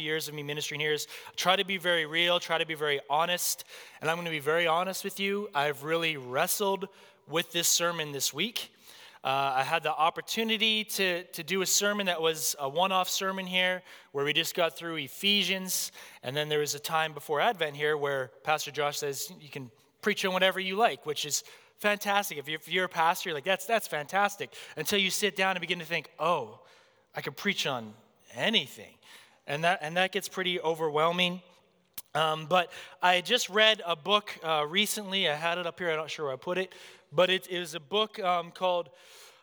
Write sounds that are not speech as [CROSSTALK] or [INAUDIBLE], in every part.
years of me ministering here is try to be very real, try to be very honest. And I'm going to be very honest with you. I've really wrestled with this sermon this week. Uh, I had the opportunity to, to do a sermon that was a one off sermon here where we just got through Ephesians. And then there was a time before Advent here where Pastor Josh says you can preach on whatever you like, which is fantastic. If you're, if you're a pastor, you're like, that's, that's fantastic. Until you sit down and begin to think, oh, I could preach on anything and that, and that gets pretty overwhelming. Um, but I just read a book uh, recently. I had it up here, I'm not sure where I put it, but it is a book um, called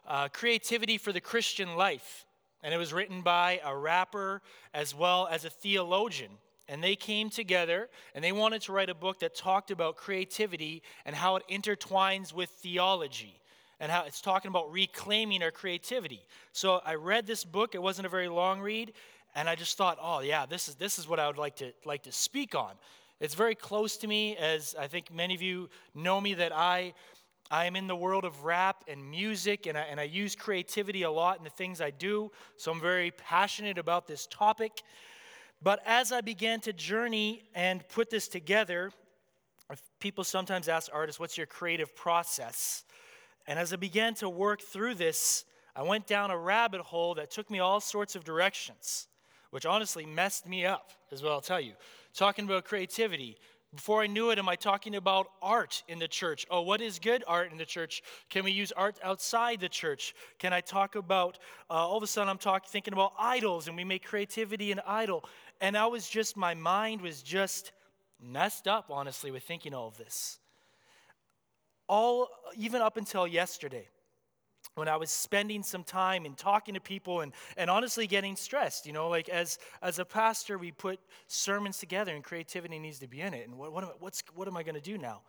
uh, Creativity for the Christian Life. And it was written by a rapper as well as a theologian. And they came together and they wanted to write a book that talked about creativity and how it intertwines with theology and how it's talking about reclaiming our creativity. So I read this book. It wasn't a very long read, and I just thought, oh yeah, this is this is what I would like to like to speak on. It's very close to me, as I think many of you know me that I I am in the world of rap and music, and I, and I use creativity a lot in the things I do. So I'm very passionate about this topic. But as I began to journey and put this together, people sometimes ask artists, What's your creative process? And as I began to work through this, I went down a rabbit hole that took me all sorts of directions which honestly messed me up, is what I'll tell you. Talking about creativity. Before I knew it, am I talking about art in the church? Oh, what is good art in the church? Can we use art outside the church? Can I talk about, uh, all of a sudden, I'm talking, thinking about idols, and we make creativity an idol. And I was just, my mind was just messed up, honestly, with thinking all of this. All, even up until yesterday when I was spending some time and talking to people and, and honestly getting stressed. You know, like as, as a pastor, we put sermons together and creativity needs to be in it. And what, what, am, what's, what am I going to do now?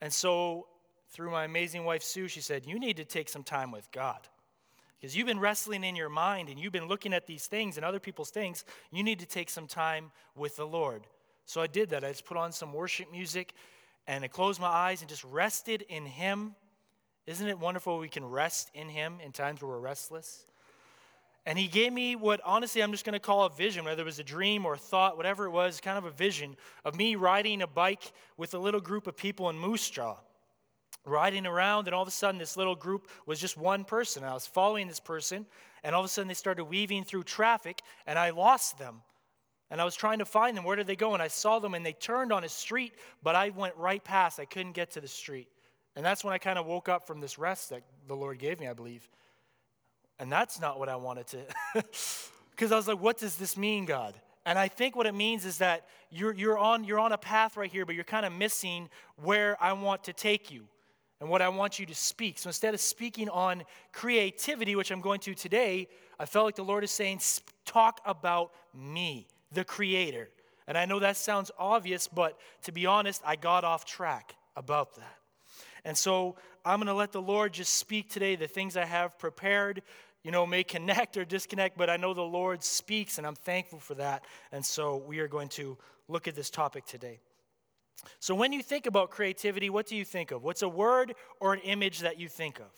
And so, through my amazing wife, Sue, she said, You need to take some time with God. Because you've been wrestling in your mind and you've been looking at these things and other people's things. You need to take some time with the Lord. So I did that. I just put on some worship music and I closed my eyes and just rested in Him isn't it wonderful we can rest in Him in times where we're restless? And He gave me what, honestly, I'm just going to call a vision, whether it was a dream or a thought, whatever it was, kind of a vision of me riding a bike with a little group of people in Moose Jaw. Riding around, and all of a sudden, this little group was just one person. I was following this person, and all of a sudden, they started weaving through traffic, and I lost them. And I was trying to find them. Where did they go? And I saw them, and they turned on a street, but I went right past. I couldn't get to the street. And that's when I kind of woke up from this rest that the Lord gave me, I believe. And that's not what I wanted to. [LAUGHS] Because I was like, what does this mean, God? And I think what it means is that you're, you're, on, you're on a path right here, but you're kind of missing where I want to take you and what I want you to speak. So instead of speaking on creativity, which I'm going to today, I felt like the Lord is saying, talk about me, the creator. And I know that sounds obvious, but to be honest, I got off track about that. And so I'm going to let the Lord just speak today. The things I have prepared, you know, may connect or disconnect, but I know the Lord speaks, and I'm thankful for that. And so we are going to look at this topic today. So when you think about creativity, what do you think of? What's a word or an image that you think of?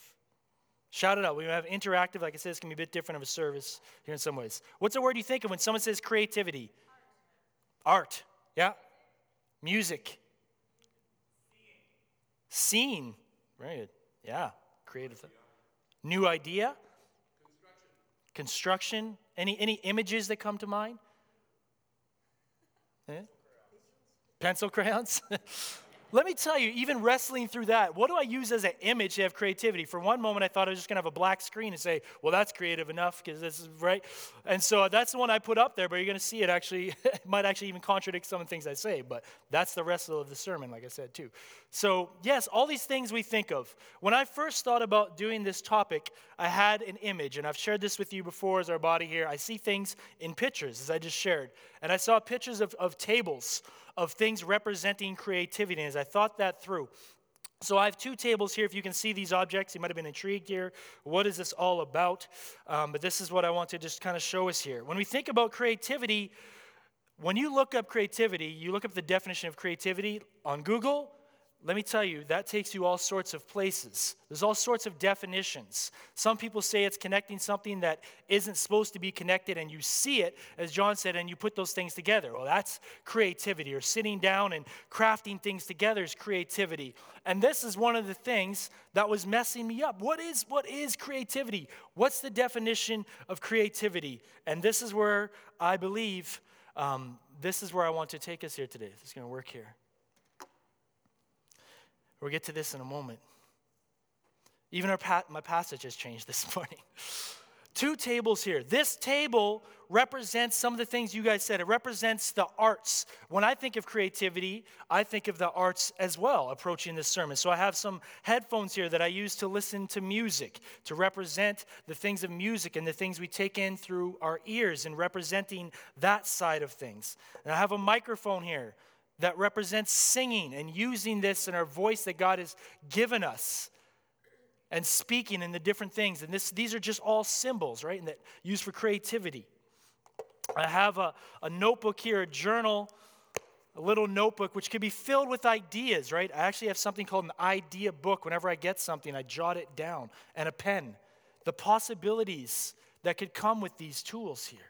Shout it out. We have interactive, like I said, it's can be a bit different of a service here in some ways. What's a word you think of when someone says creativity? Art. Art. Yeah. Music. Scene. Right. Yeah. Creative. New idea. Construction. Any, any images that come to mind? Eh? Pencil crayons? [LAUGHS] Let me tell you, even wrestling through that, what do I use as an image to have creativity? For one moment, I thought I was just going to have a black screen and say, well, that's creative enough because this is right. And so uh, that's the one I put up there, but you're going to see it actually, [LAUGHS] it might actually even contradict some of the things I say, but that's the wrestle of the sermon, like I said, too. So, yes, all these things we think of. When I first thought about doing this topic, I had an image, and I've shared this with you before as our body here. I see things in pictures, as I just shared. And I saw pictures of, of tables of things representing creativity. And as I thought that through, so I have two tables here. If you can see these objects, you might have been intrigued here. What is this all about? Um, but this is what I want to just kind of show us here. When we think about creativity, when you look up creativity, you look up the definition of creativity on Google, let me tell you, that takes you all sorts of places. There's all sorts of definitions. Some people say it's connecting something that isn't supposed to be connected, and you see it, as John said, and you put those things together. Well, that's creativity, or sitting down and crafting things together is creativity. And this is one of the things that was messing me up. What is, what is creativity? What's the definition of creativity? And this is where I believe, um, this is where I want to take us here today. This is going to work here. We'll get to this in a moment. Even our pa- my passage has changed [LAUGHS] this morning. Two tables here. This table represents some of the things you guys said. It represents the arts. When I think of creativity, I think of the arts as well approaching this sermon. So I have some headphones here that I use to listen to music, to represent the things of music and the things we take in through our ears and representing that side of things. And I have a microphone here that represents singing and using this in our voice that God has given us and speaking in the different things. And this, these are just all symbols, right? And that used for creativity. I have a, a notebook here, a journal, a little notebook, which can be filled with ideas, right? I actually have something called an idea book. Whenever I get something, I jot it down, and a pen. The possibilities that could come with these tools here.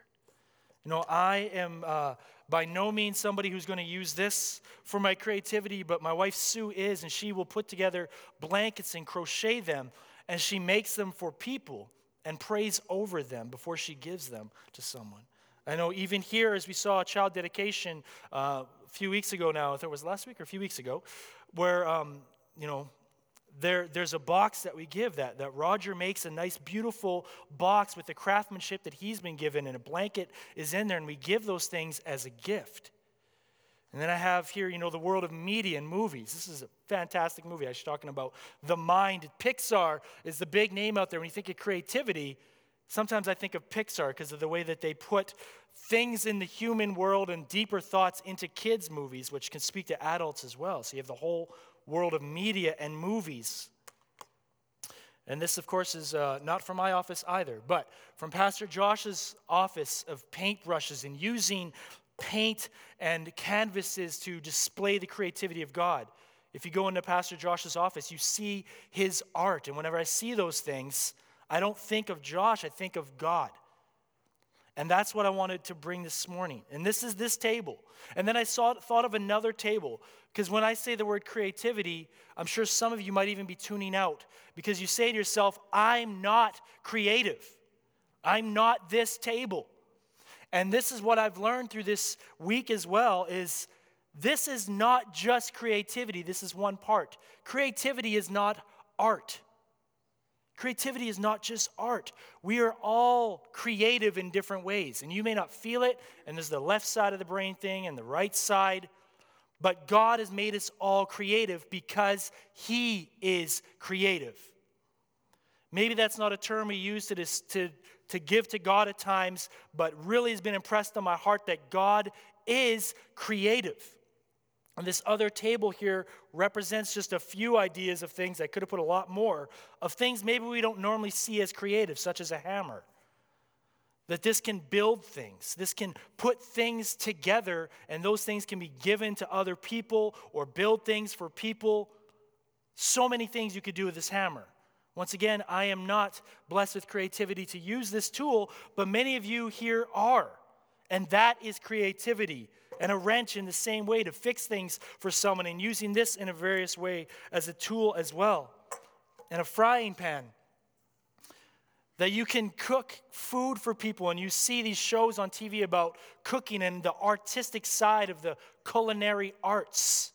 You know, I am uh, by no means somebody who's going to use this for my creativity, but my wife Sue is, and she will put together blankets and crochet them, and she makes them for people and prays over them before she gives them to someone. I know even here, as we saw a child dedication uh, a few weeks ago now, if it was last week or a few weeks ago, where, um, you know, there, there's a box that we give that, that Roger makes a nice, beautiful box with the craftsmanship that he's been given, and a blanket is in there, and we give those things as a gift. And then I have here, you know, the world of media and movies. This is a fantastic movie. I was talking about The Mind. Pixar is the big name out there. When you think of creativity, sometimes I think of Pixar because of the way that they put things in the human world and deeper thoughts into kids' movies, which can speak to adults as well. So you have the whole world of media and movies. And this, of course, is uh, not from my office either, but from Pastor Josh's office of paintbrushes and using paint and canvases to display the creativity of God. If you go into Pastor Josh's office, you see his art. And whenever I see those things, I don't think of Josh, I think of God. And that's what I wanted to bring this morning. And this is this table. And then I saw, thought of another table. Because when I say the word creativity, I'm sure some of you might even be tuning out because you say to yourself, I'm not creative. I'm not this table. And this is what I've learned through this week as well is this is not just creativity, this is one part. Creativity is not art. Creativity is not just art. We are all creative in different ways. And you may not feel it, and there's the left side of the brain thing and the right side. But God has made us all creative because He is creative. Maybe that's not a term we use to, to, to give to God at times, but really has been impressed on my heart that God is creative. And this other table here represents just a few ideas of things. I could have put a lot more of things maybe we don't normally see as creative, such as a hammer. That this can build things, this can put things together, and those things can be given to other people or build things for people. So many things you could do with this hammer. Once again, I am not blessed with creativity to use this tool, but many of you here are. And that is creativity and a wrench in the same way to fix things for someone and using this in a various way as a tool as well. And a frying pan that you can cook food for people and you see these shows on TV about cooking and the artistic side of the culinary arts.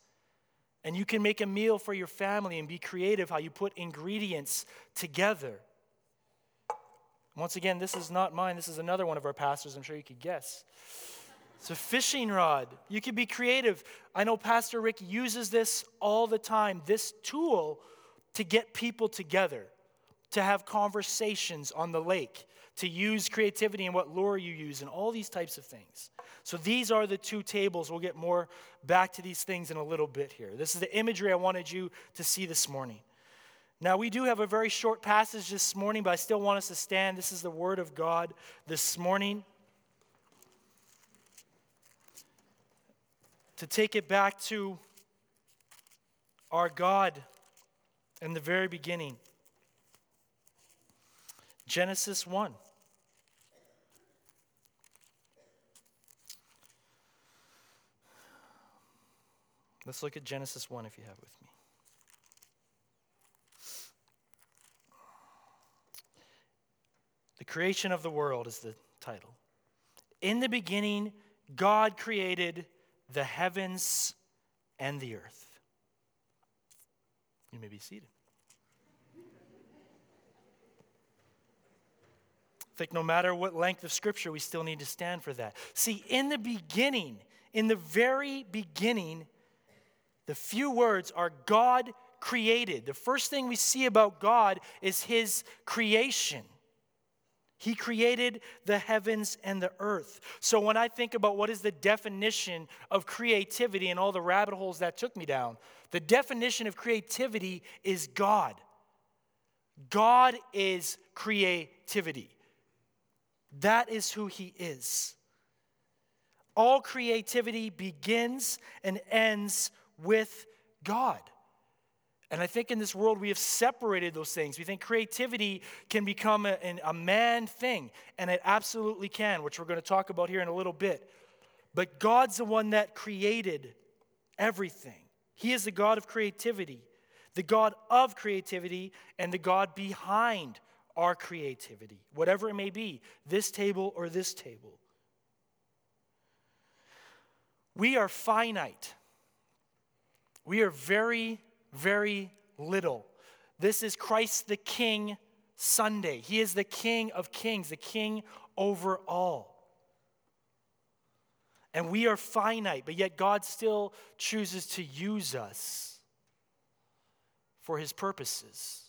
And you can make a meal for your family and be creative how you put ingredients together. Once again, this is not mine. This is another one of our pastors. I'm sure you could guess. It's a fishing rod. You can be creative. I know Pastor Rick uses this all the time, this tool to get people together, to have conversations on the lake, to use creativity and what lure you use, and all these types of things. So these are the two tables. We'll get more back to these things in a little bit here. This is the imagery I wanted you to see this morning. Now, we do have a very short passage this morning, but I still want us to stand. This is the Word of God this morning. To take it back to our God in the very beginning. Genesis 1. Let's look at Genesis 1 if you have with me. The creation of the world is the title. In the beginning, God created the heavens and the earth. You may be seated. I think no matter what length of scripture, we still need to stand for that. See, in the beginning, in the very beginning, the few words are God created. The first thing we see about God is his creation. He created the heavens and the earth. So when I think about what is the definition of creativity and all the rabbit holes that took me down, the definition of creativity is God. God is creativity. That is who He is. All creativity begins and ends with God. And I think in this world we have separated those things. We think creativity can become a, a man thing, and it absolutely can, which we're going to talk about here in a little bit. But God's the one that created everything. He is the God of creativity, the God of creativity, and the God behind our creativity, whatever it may be, this table or this table. We are finite. We are very very little. This is Christ the King Sunday. He is the King of kings, the King over all. And we are finite, but yet God still chooses to use us for his purposes.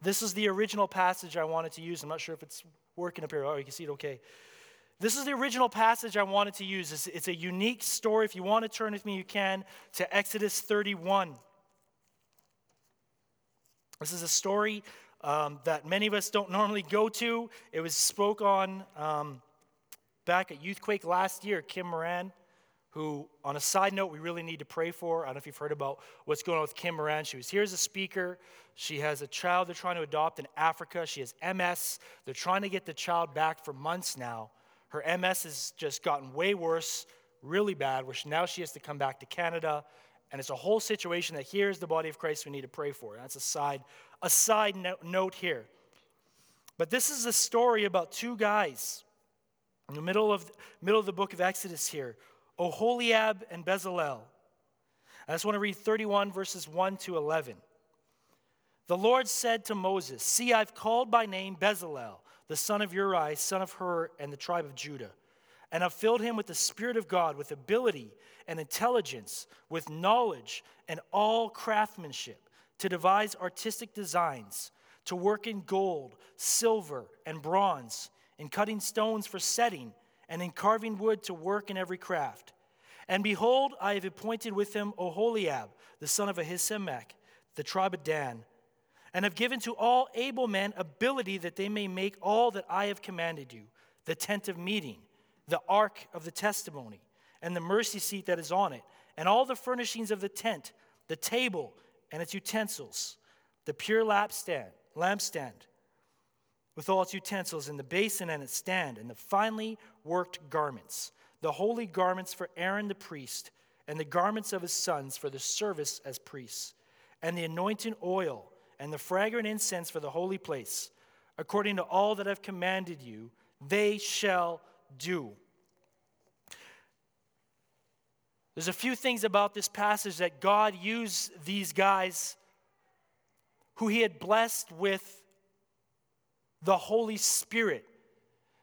This is the original passage I wanted to use. I'm not sure if it's working up here. Oh, you can see it okay. This is the original passage I wanted to use. It's, it's, a unique story. If you want to turn with me, you can to Exodus 31. This is a story um, that many of us don't normally go to. It was spoke on um, back at Youthquake last year. Kim Moran, who, on a side note, we really need to pray for. I don't know if you've heard about what's going on with Kim Moran. She was here as a speaker. She has a child they're trying to adopt in Africa. She has MS. They're trying to get the child back for months now. Her MS has just gotten way worse, really bad, where now she has to come back to Canada. And it's a whole situation that here's the body of Christ we need to pray for. That's a side, a side note here. But this is a story about two guys in the middle of, middle of the book of Exodus here Oholiab and Bezalel. I just want to read 31 verses 1 to 11. The Lord said to Moses, See, I've called by name Bezalel the son of Uri, son of Hur, and the tribe of Judah. And have filled him with the Spirit of God, with ability and intelligence, with knowledge and all craftsmanship, to devise artistic designs, to work in gold, silver, and bronze, in cutting stones for setting, and in carving wood to work in every craft. And behold, I have appointed with him Oholiab, the son of Ahisamach, the tribe of Dan and have given to all able men ability that they may make all that I have commanded you the tent of meeting, the ark of the testimony, and the mercy seat that is on it, and all the furnishings of the tent, the table and its utensils, the pure lampstand, lampstand with all its utensils, and the basin and its stand, and the finely worked garments, the holy garments for Aaron the priest, and the garments of his sons for the service as priests, and the anointing oil and the fragrant incense for the holy place, according to all that I've commanded you, they shall do. There's a few things about this passage that God used these guys who he had blessed with the Holy Spirit.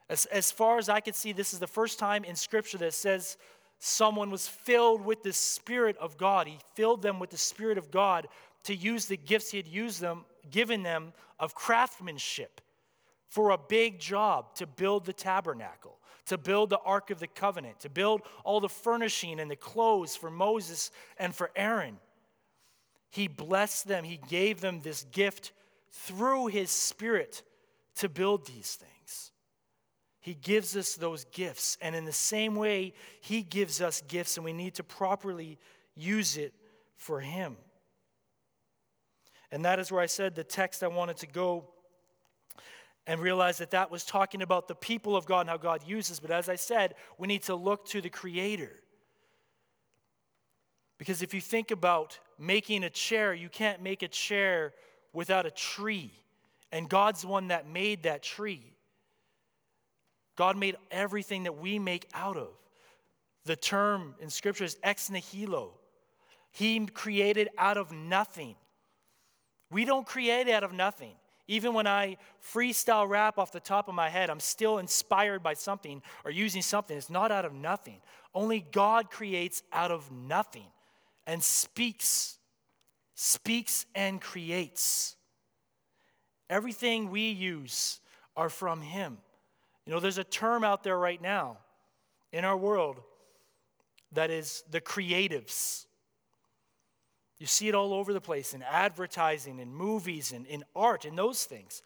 As, as far as I could see, this is the first time in Scripture that says someone was filled with the Spirit of God. He filled them with the Spirit of God to use the gifts he had used them, given them of craftsmanship for a big job to build the tabernacle, to build the Ark of the Covenant, to build all the furnishing and the clothes for Moses and for Aaron. He blessed them, he gave them this gift through his Spirit to build these things. He gives us those gifts. And in the same way, He gives us gifts, and we need to properly use it for Him. And that is where I said the text I wanted to go and realize that that was talking about the people of God and how God uses. But as I said, we need to look to the Creator. Because if you think about making a chair, you can't make a chair without a tree. And God's the one that made that tree. God made everything that we make out of. The term in Scripture is ex nihilo. He created out of nothing. We don't create out of nothing. Even when I freestyle rap off the top of my head, I'm still inspired by something or using something. It's not out of nothing. Only God creates out of nothing and speaks, speaks and creates. Everything we use are from Him. You know, there's a term out there right now in our world that is the creatives. You see it all over the place in advertising, in movies, and in art, in those things.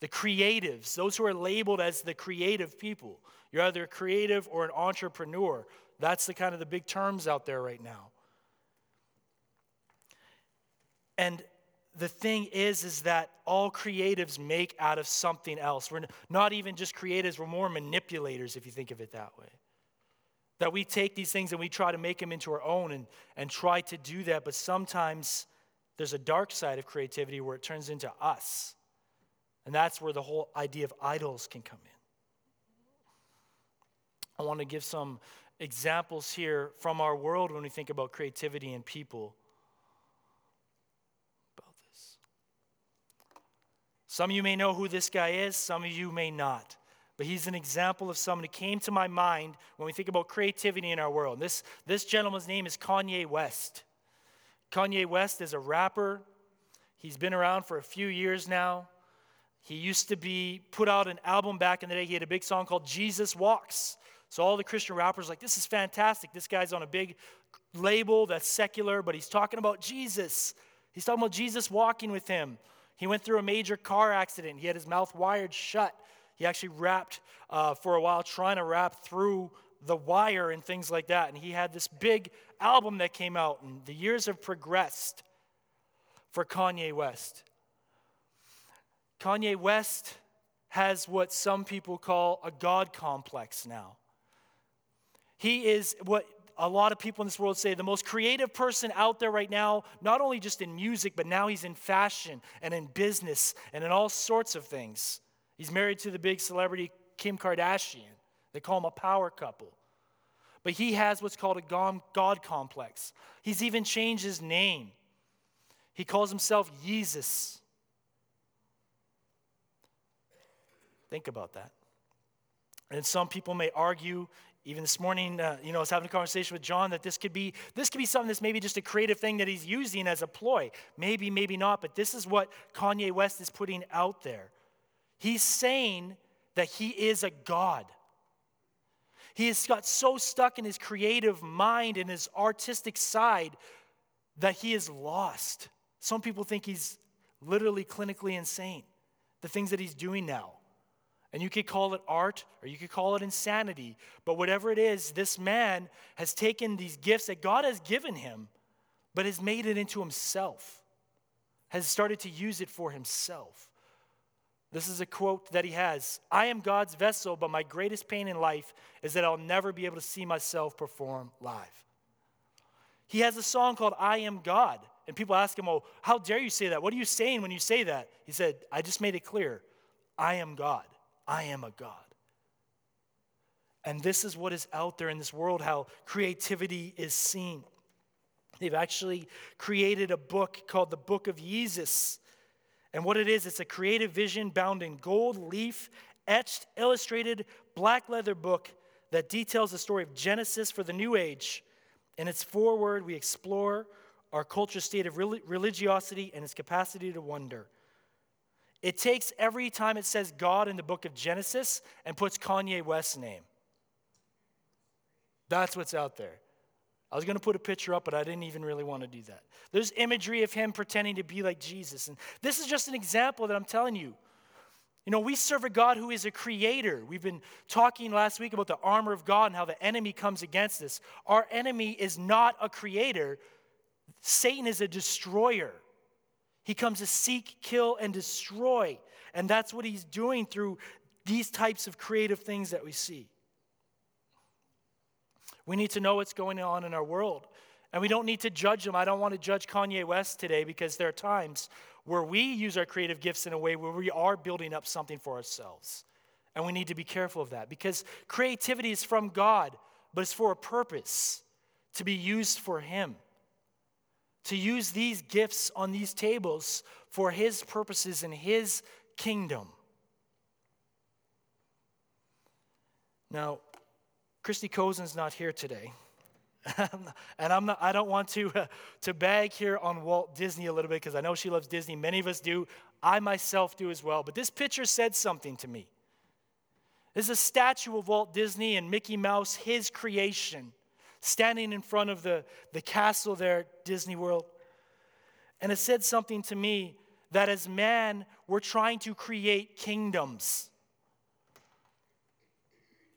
The creatives, those who are labeled as the creative people. You're either a creative or an entrepreneur. That's the kind of the big terms out there right now. And the thing is is that all creatives make out of something else. We're not even just creatives, we're more manipulators if you think of it that way. That we take these things and we try to make them into our own and, and try to do that, but sometimes there's a dark side of creativity where it turns into us. And that's where the whole idea of idols can come in. I want to give some examples here from our world when we think about creativity and people. About this. Some of you may know who this guy is, some of you may not but he's an example of someone who came to my mind when we think about creativity in our world. This, this gentleman's name is Kanye West. Kanye West is a rapper. He's been around for a few years now. He used to be put out an album back in the day. He had a big song called Jesus Walks. So all the Christian rappers like, this is fantastic. This guy's on a big label that's secular, but he's talking about Jesus. He's talking about Jesus walking with him. He went through a major car accident. He had his mouth wired shut. He actually rapped uh, for a while, trying to rap through the wire and things like that. And he had this big album that came out, and the years have progressed for Kanye West. Kanye West has what some people call a God complex now. He is what a lot of people in this world say the most creative person out there right now, not only just in music, but now he's in fashion and in business and in all sorts of things. He's married to the big celebrity Kim Kardashian. They call him a power couple. But he has what's called a God complex. He's even changed his name. He calls himself Jesus. Think about that. And some people may argue, even this morning, uh, you know, I was having a conversation with John that this could be this could be something that's maybe just a creative thing that he's using as a ploy. Maybe, maybe not. But this is what Kanye West is putting out there. He's saying that he is a God. He has got so stuck in his creative mind and his artistic side that he is lost. Some people think he's literally clinically insane, the things that he's doing now. And you could call it art or you could call it insanity. But whatever it is, this man has taken these gifts that God has given him, but has made it into himself, has started to use it for himself. This is a quote that he has I am God's vessel, but my greatest pain in life is that I'll never be able to see myself perform live. He has a song called I Am God. And people ask him, Oh, how dare you say that? What are you saying when you say that? He said, I just made it clear. I am God. I am a God. And this is what is out there in this world, how creativity is seen. They've actually created a book called the Book of Yeezus and what it is, it's a creative vision bound in gold leaf, etched, illustrated, black leather book that details the story of Genesis for the new age. In its foreword, we explore our culture's state of religiosity and its capacity to wonder. It takes every time it says God in the book of Genesis and puts Kanye West's name. That's what's out there. I was going to put a picture up, but I didn't even really want to do that. There's imagery of him pretending to be like Jesus. And this is just an example that I'm telling you. You know, we serve a God who is a creator. We've been talking last week about the armor of God and how the enemy comes against us. Our enemy is not a creator, Satan is a destroyer. He comes to seek, kill, and destroy. And that's what he's doing through these types of creative things that we see. We need to know what's going on in our world. And we don't need to judge them. I don't want to judge Kanye West today because there are times where we use our creative gifts in a way where we are building up something for ourselves. And we need to be careful of that because creativity is from God, but it's for a purpose to be used for Him. To use these gifts on these tables for His purposes in His kingdom. Now, Christy Cozen's not here today. [LAUGHS] and I'm not, I don't want to, uh, [LAUGHS] to bag here on Walt Disney a little bit because I know she loves Disney. Many of us do. I myself do as well. But this picture said something to me. There's a statue of Walt Disney and Mickey Mouse, his creation, standing in front of the, the castle there at Disney World. And it said something to me that as man, we're trying to create kingdoms.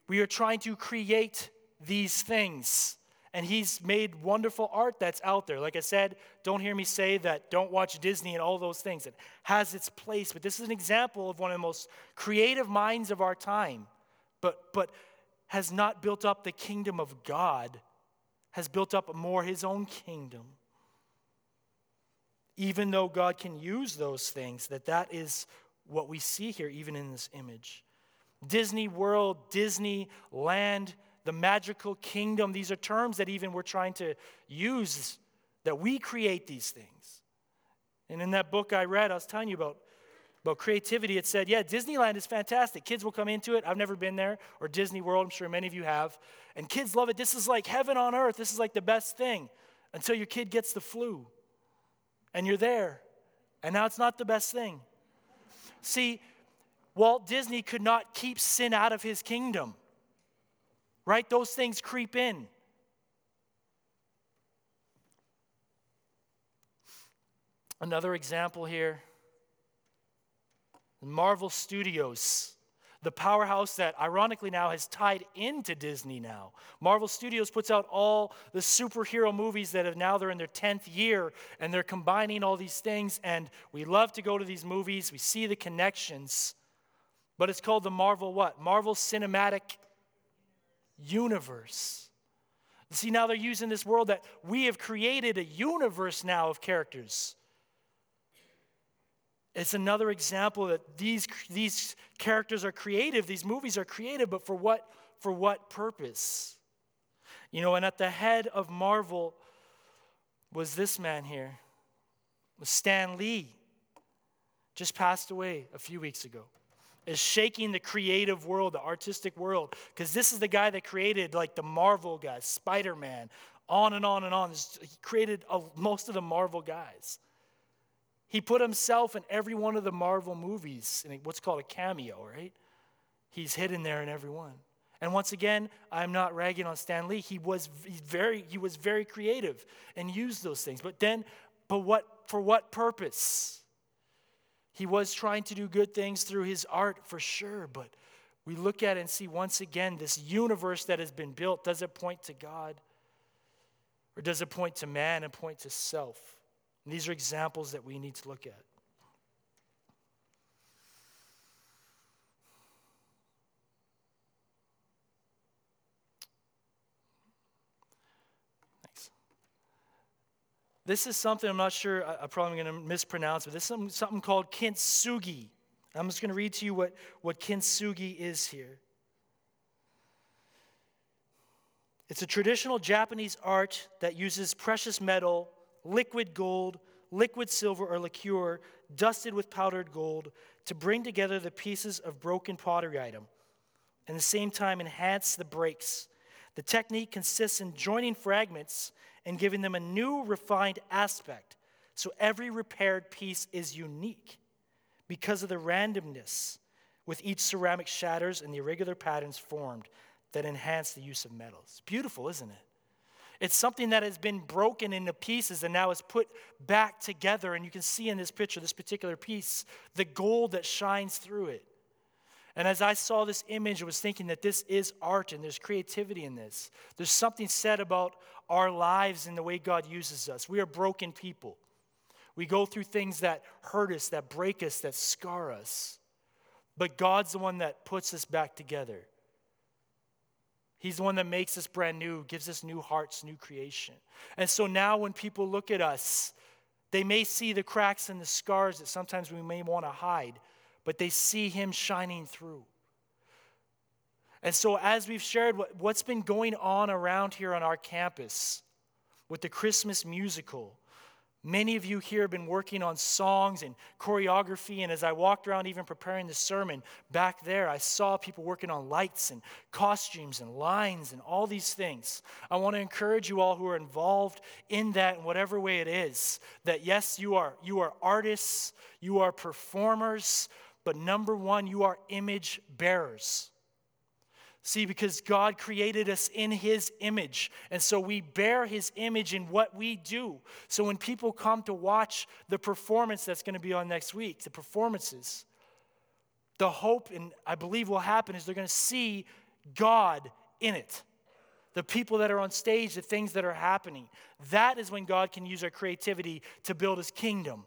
We are trying to create these things. And he's made wonderful art that's out there. Like I said, don't hear me say that don't watch Disney and all those things. It has its place, but this is an example of one of the most creative minds of our time, but, but has not built up the kingdom of God, has built up more his own kingdom. Even though God can use those things, that that is what we see here, even in this image. Disney World, Disney Land, the magical kingdom. These are terms that even we're trying to use, that we create these things. And in that book I read, I was telling you about, about creativity. It said, yeah, Disneyland is fantastic. Kids will come into it. I've never been there, or Disney World, I'm sure many of you have. And kids love it. This is like heaven on earth. This is like the best thing until your kid gets the flu. And you're there. And now it's not the best thing. See, Walt Disney could not keep sin out of his kingdom right? Those things creep in. Another example here Marvel Studios, the powerhouse that ironically now has tied into Disney now. Marvel Studios puts out all the superhero movies that have now they're in their 10th year and they're combining all these things and we love to go to these movies, we see the connections. But it's called the Marvel what? Marvel Cinematic universe. See, now they're using this world that we have created a universe now of characters. It's another example that these, these characters are creative, these movies are creative, but for what, for what purpose? You know, and at the head of Marvel was this man here, was Stan Lee, just passed away a few weeks ago is shaking the creative world, the artistic world, because this is the guy that created like the Marvel guys, Spider Man, on and on and on. He created a, most of the Marvel guys. He put himself in every one of the Marvel movies in what's called a cameo, right? He's hidden there in every one. And once again, I'm not ragging on Stan Lee. He was very, he was very creative and used those things. But then, but what for what purpose? He was trying to do good things through his art for sure, but we look at it and see once again this universe that has been built. Does it point to God? Or does it point to man and point to self? And these are examples that we need to look at. This is something I'm not sure, I'm probably going to mispronounce, but this is something, something called kintsugi. I'm just going to read to you what, what kintsugi is here. It's a traditional Japanese art that uses precious metal, liquid gold, liquid silver, or lacquer dusted with powdered gold to bring together the pieces of broken pottery item and at the same time enhance the breaks. The technique consists in joining fragments and giving them a new refined aspect. So every repaired piece is unique because of the randomness with each ceramic shatters and the irregular patterns formed that enhance the use of metals. Beautiful, isn't it? It's something that has been broken into pieces and now is put back together. And you can see in this picture, this particular piece, the gold that shines through it. And as I saw this image, I was thinking that this is art and there's creativity in this. There's something said about our lives and the way God uses us. We are broken people. We go through things that hurt us, that break us, that scar us. But God's the one that puts us back together. He's the one that makes us brand new, gives us new hearts, new creation. And so now when people look at us, they may see the cracks and the scars that sometimes we may want to hide, but they see Him shining through. And so, as we've shared what, what's been going on around here on our campus with the Christmas musical, Many of you here have been working on songs and choreography, and as I walked around even preparing the sermon back there, I saw people working on lights and costumes and lines and all these things. I want to encourage you all who are involved in that in whatever way it is that yes, you are you are artists, you are performers, but number 1, you are image bearers. See, because God created us in His image. And so we bear His image in what we do. So when people come to watch the performance that's going to be on next week, the performances, the hope, and I believe will happen, is they're going to see God in it. The people that are on stage, the things that are happening. That is when God can use our creativity to build His kingdom.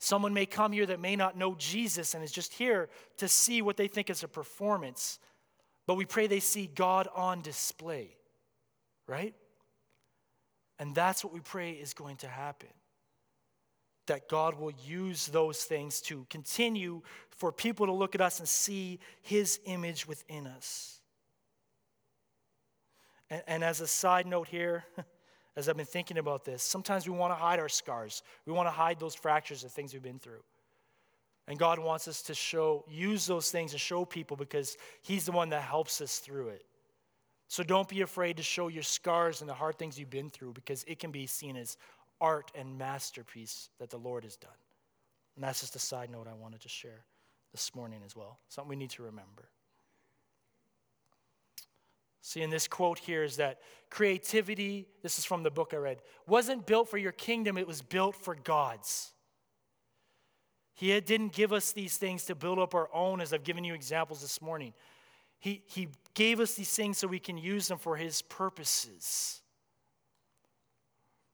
Someone may come here that may not know Jesus and is just here to see what they think is a performance but we pray they see God on display, right? And that's what we pray is going to happen. That God will use those things to continue for people to look at us and see His image within us. And, and as a side note here, [LAUGHS] as I've been thinking about this, sometimes we want to hide our scars. We want to hide those fractures of things we've been through. And God wants us to show, use those things to show people because He's the one that helps us through it. So don't be afraid to show your scars and the hard things you've been through because it can be seen as art and masterpiece that the Lord has done. And that's just a side note I wanted to share this morning as well. Something we need to remember. See, in this quote here is that creativity, this is from the book I read, wasn't built for your kingdom, it was built for God's. He didn't give us these things to build up our own, as I've given you examples this morning. He, he gave us these things so we can use them for His purposes.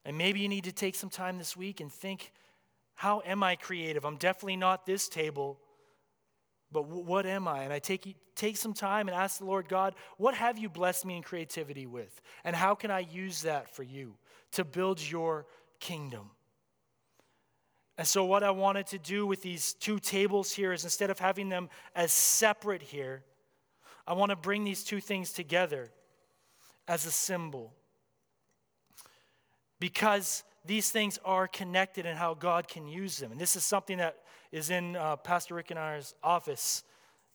And maybe you need to take some time this week and think how am I creative? I'm definitely not this table, but what am I? And I take, take some time and ask the Lord God, what have you blessed me in creativity with? And how can I use that for you to build your kingdom? And so, what I wanted to do with these two tables here is instead of having them as separate here, I want to bring these two things together as a symbol. Because these things are connected and how God can use them. And this is something that is in uh, Pastor Rick and I's office.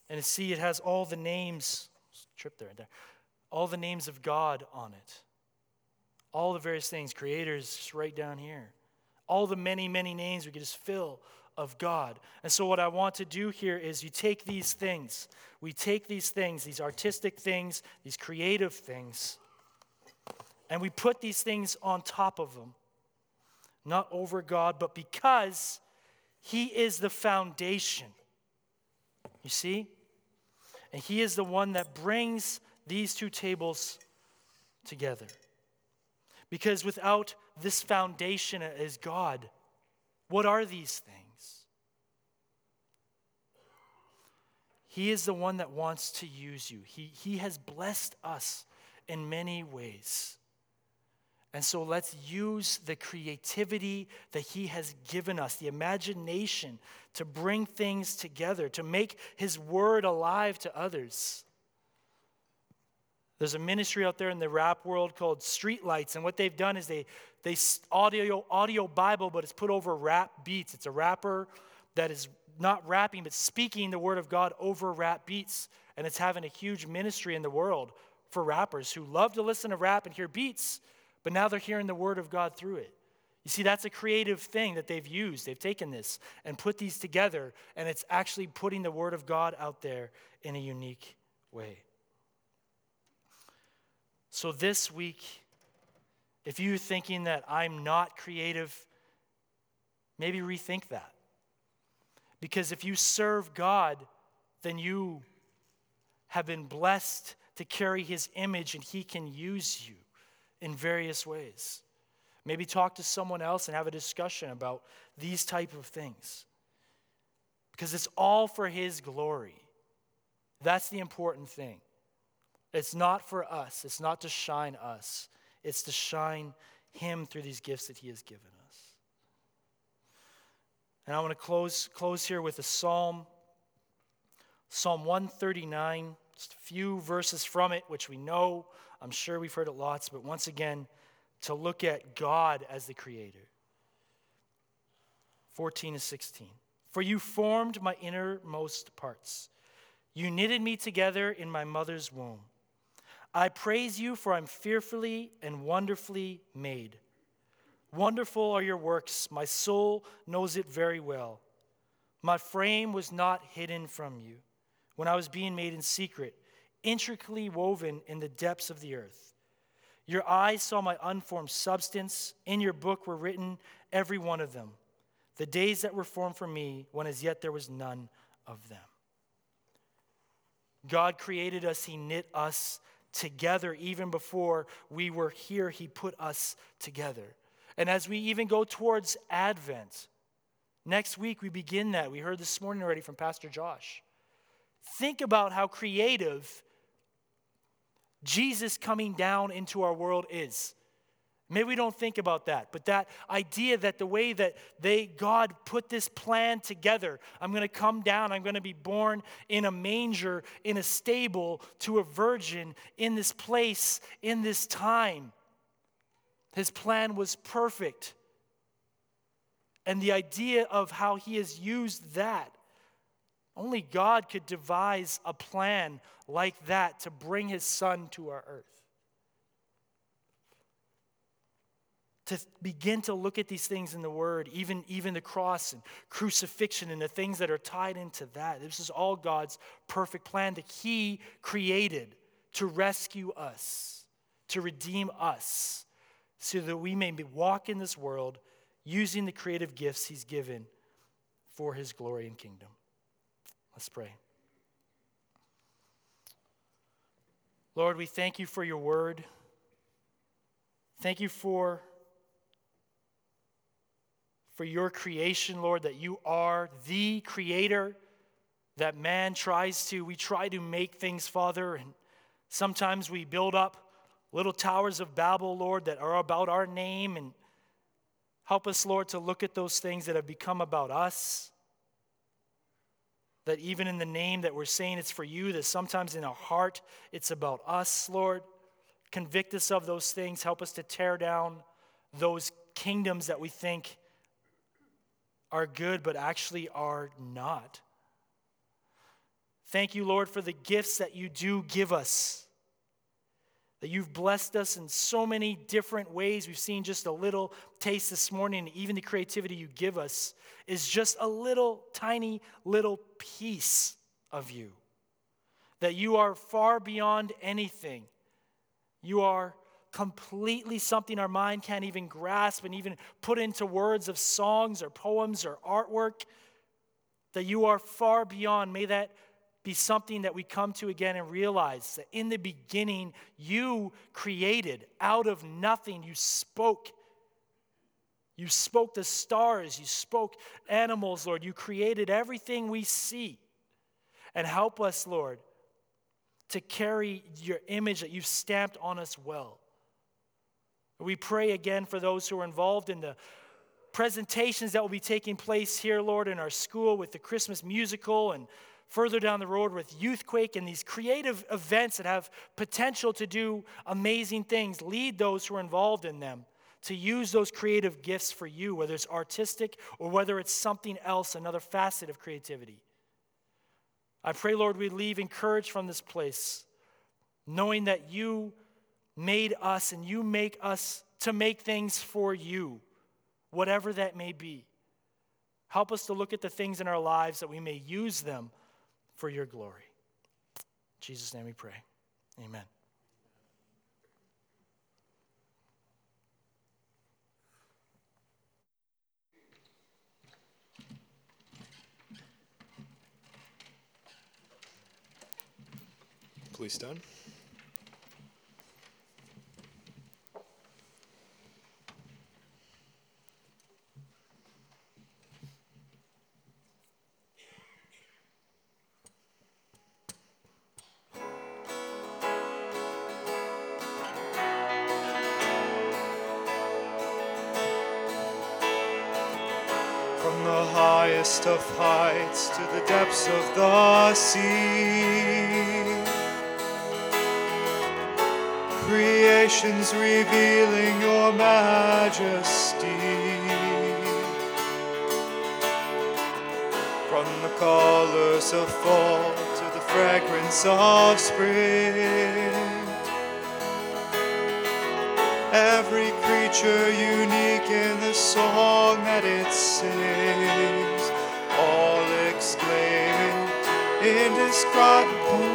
And see, it has all the names, trip there, there, all the names of God on it. All the various things, creators, right down here all the many, many names we could just fill of God. And so, what I want to do here is you take these things, we take these things, these artistic things, these creative things, and we put these things on top of them. Not over God, but because He is the foundation. You see? And He is the one that brings these two tables together. Because without this foundation as God, what are these things? He is the one that wants to use you. He, he has blessed us in many ways. And so let's use the creativity that He has given us, the imagination to bring things together, to make His word alive to others. There's a ministry out there in the rap world called Streetlights, and what they've done is they they audio audio Bible, but it's put over rap beats. It's a rapper that is not rapping but speaking the word of God over rap beats, and it's having a huge ministry in the world for rappers who love to listen to rap and hear beats, but now they're hearing the word of God through it. You see, that's a creative thing that they've used. They've taken this and put these together, and it's actually putting the word of God out there in a unique way. So this week, if you're thinking that I'm not creative, maybe rethink that. Because if you serve God, then you have been blessed to carry his image and he can use you in various ways. Maybe talk to someone else and have a discussion about these type of things. Because it's all for his glory. That's the important thing. It's not for us, it's not to shine us, it's to shine him through these gifts that he has given us. And I want to close, close here with a psalm, Psalm 139, just a few verses from it, which we know. I'm sure we've heard it lots, but once again, to look at God as the creator. 14 to 16. For you formed my innermost parts. You knitted me together in my mother's womb. I praise you, for I'm fearfully and wonderfully made. Wonderful are your works. My soul knows it very well. My frame was not hidden from you when I was being made in secret, intricately woven in the depths of the earth. Your eyes saw my unformed substance. In your book were written, every one of them, the days that were formed for me, when as yet there was none of them. God created us, He knit us together even before we were here. He put us together. And as we even go towards Advent, next week we begin that. We heard this morning already from Pastor Josh. Think about how creative Jesus coming down into our world is. Maybe we don't think about that, but that idea that the way that they God put this plan together, I'm going to come down, I'm going to be born in a manger, in a stable, to a virgin, in this place, in this time. His plan was perfect. And the idea of how he has used that, only God could devise a plan like that to bring his son to our earth. to begin to look at these things in the Word, even, even the cross and crucifixion and the things that are tied into that. This is all God's perfect plan that He created to rescue us, to redeem us, so that we may walk in this world using the creative gifts He's given for His glory and kingdom. Let's pray. Lord, we thank you for your word. Thank you for for your creation, Lord, that you are the creator, that man tries to, we try to make things, Father, and sometimes we build up little towers of Babel, Lord, that are about our name, and help us, Lord, to look at those things that have become about us. That even in the name that we're saying it's for you, that sometimes in our heart it's about us, Lord. Convict us of those things. Help us to tear down those kingdoms that we think are good, but actually are not. Thank you, Lord, for the gifts that you do give us. That you've blessed us in so many different ways. We've seen just a little taste this morning, and even the creativity you give us is just a little tiny little piece of you. That you are far beyond anything. You are completely something our mind can't even grasp and even put into words of songs or poems or artwork, that you are far beyond. May that be something that we come to again and realize that in the beginning, you created out of nothing, you spoke. You spoke the stars, you spoke animals, Lord. You created everything we see. And help us, Lord, to carry your image that you've stamped on us well. We pray again for those who are involved in the presentations that will be taking place here, Lord, in our school with the Christmas musical and further down the road with Youthquake and these creative events that have potential to do amazing things. Lead those who are involved in them to use those creative gifts for you, whether it's artistic or whether it's something else, another facet of creativity. I pray, Lord, we leave encouraged from this place, knowing that you made us and you make us to make things for you, whatever that may be. Help us to look at the things in our lives that we may use them for your glory. In Jesus' name we pray. Amen. Please stand. Highest of heights to the depths of the sea. Creations revealing your majesty. From the colors of fall to the fragrance of spring. Every creature unique in the song that it sings, indescribable,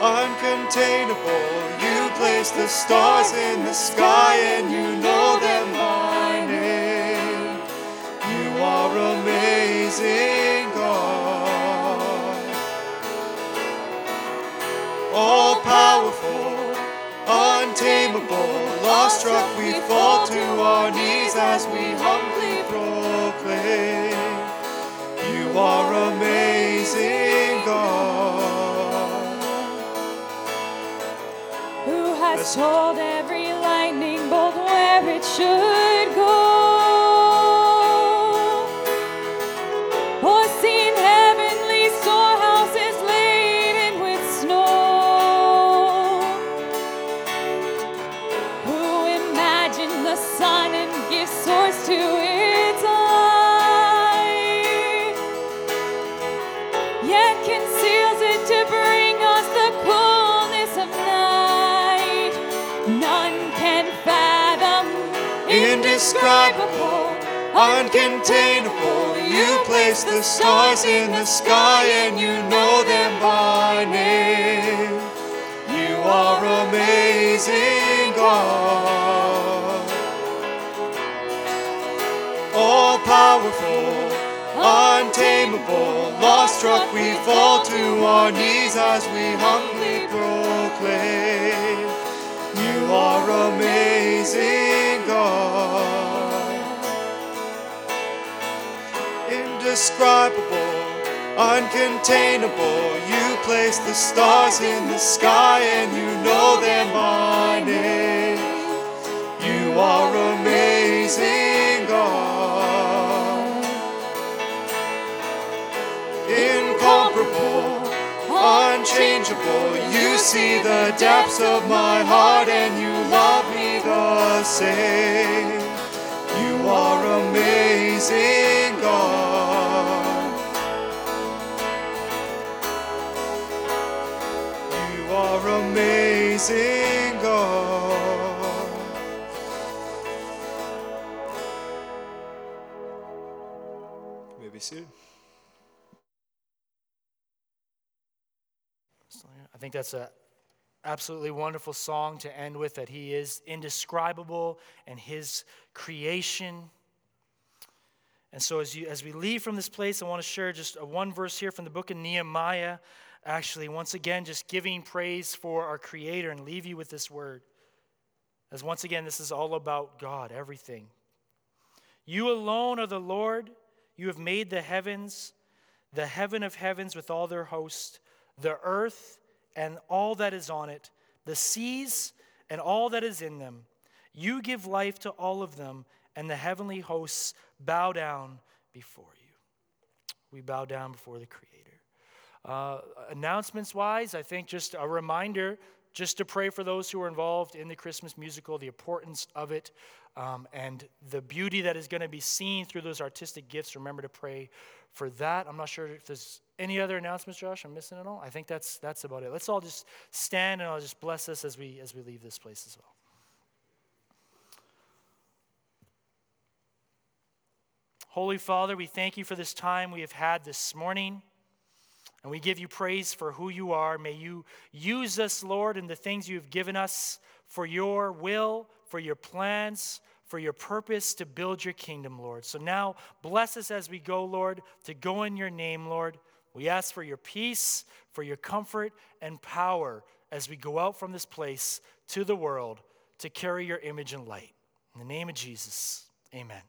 uncontainable. You place the stars in the sky and you know them by name. You are amazing, God. All powerful, untamable, awestruck we fall to our knees as we humbly proclaim, You are amazing, Who has told every lightning bolt where it should go? We fall to our knees as we humbly proclaim. You are amazing, God. Indescribable, uncontainable. You place the stars in the sky and you know them by name. You are amazing, God. Incomparable, unchangeable. You see the depths of my heart and you love me the same. You are amazing, God. You are amazing, I think that's a absolutely wonderful song to end with that he is indescribable and his creation. And so as you as we leave from this place, I want to share just a one verse here from the book of Nehemiah. Actually, once again, just giving praise for our creator and leave you with this word. As once again, this is all about God, everything. You alone are the Lord. You have made the heavens, the heaven of heavens with all their host, the earth and all that is on it, the seas and all that is in them. You give life to all of them, and the heavenly hosts bow down before you. We bow down before the Creator. Uh, announcements wise, I think just a reminder just to pray for those who are involved in the Christmas musical, the importance of it, um, and the beauty that is going to be seen through those artistic gifts. Remember to pray for that. I'm not sure if there's any other announcements, Josh. I'm missing it all. I think that's that's about it. Let's all just stand and I'll just bless us as we as we leave this place as well. Holy Father, we thank you for this time we have had this morning. And we give you praise for who you are. May you use us, Lord, in the things you have given us for your will, for your plans, for your purpose to build your kingdom, Lord. So now, bless us as we go, Lord, to go in your name, Lord. We ask for your peace, for your comfort and power as we go out from this place to the world to carry your image and light. In the name of Jesus, amen.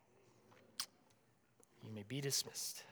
You may be dismissed.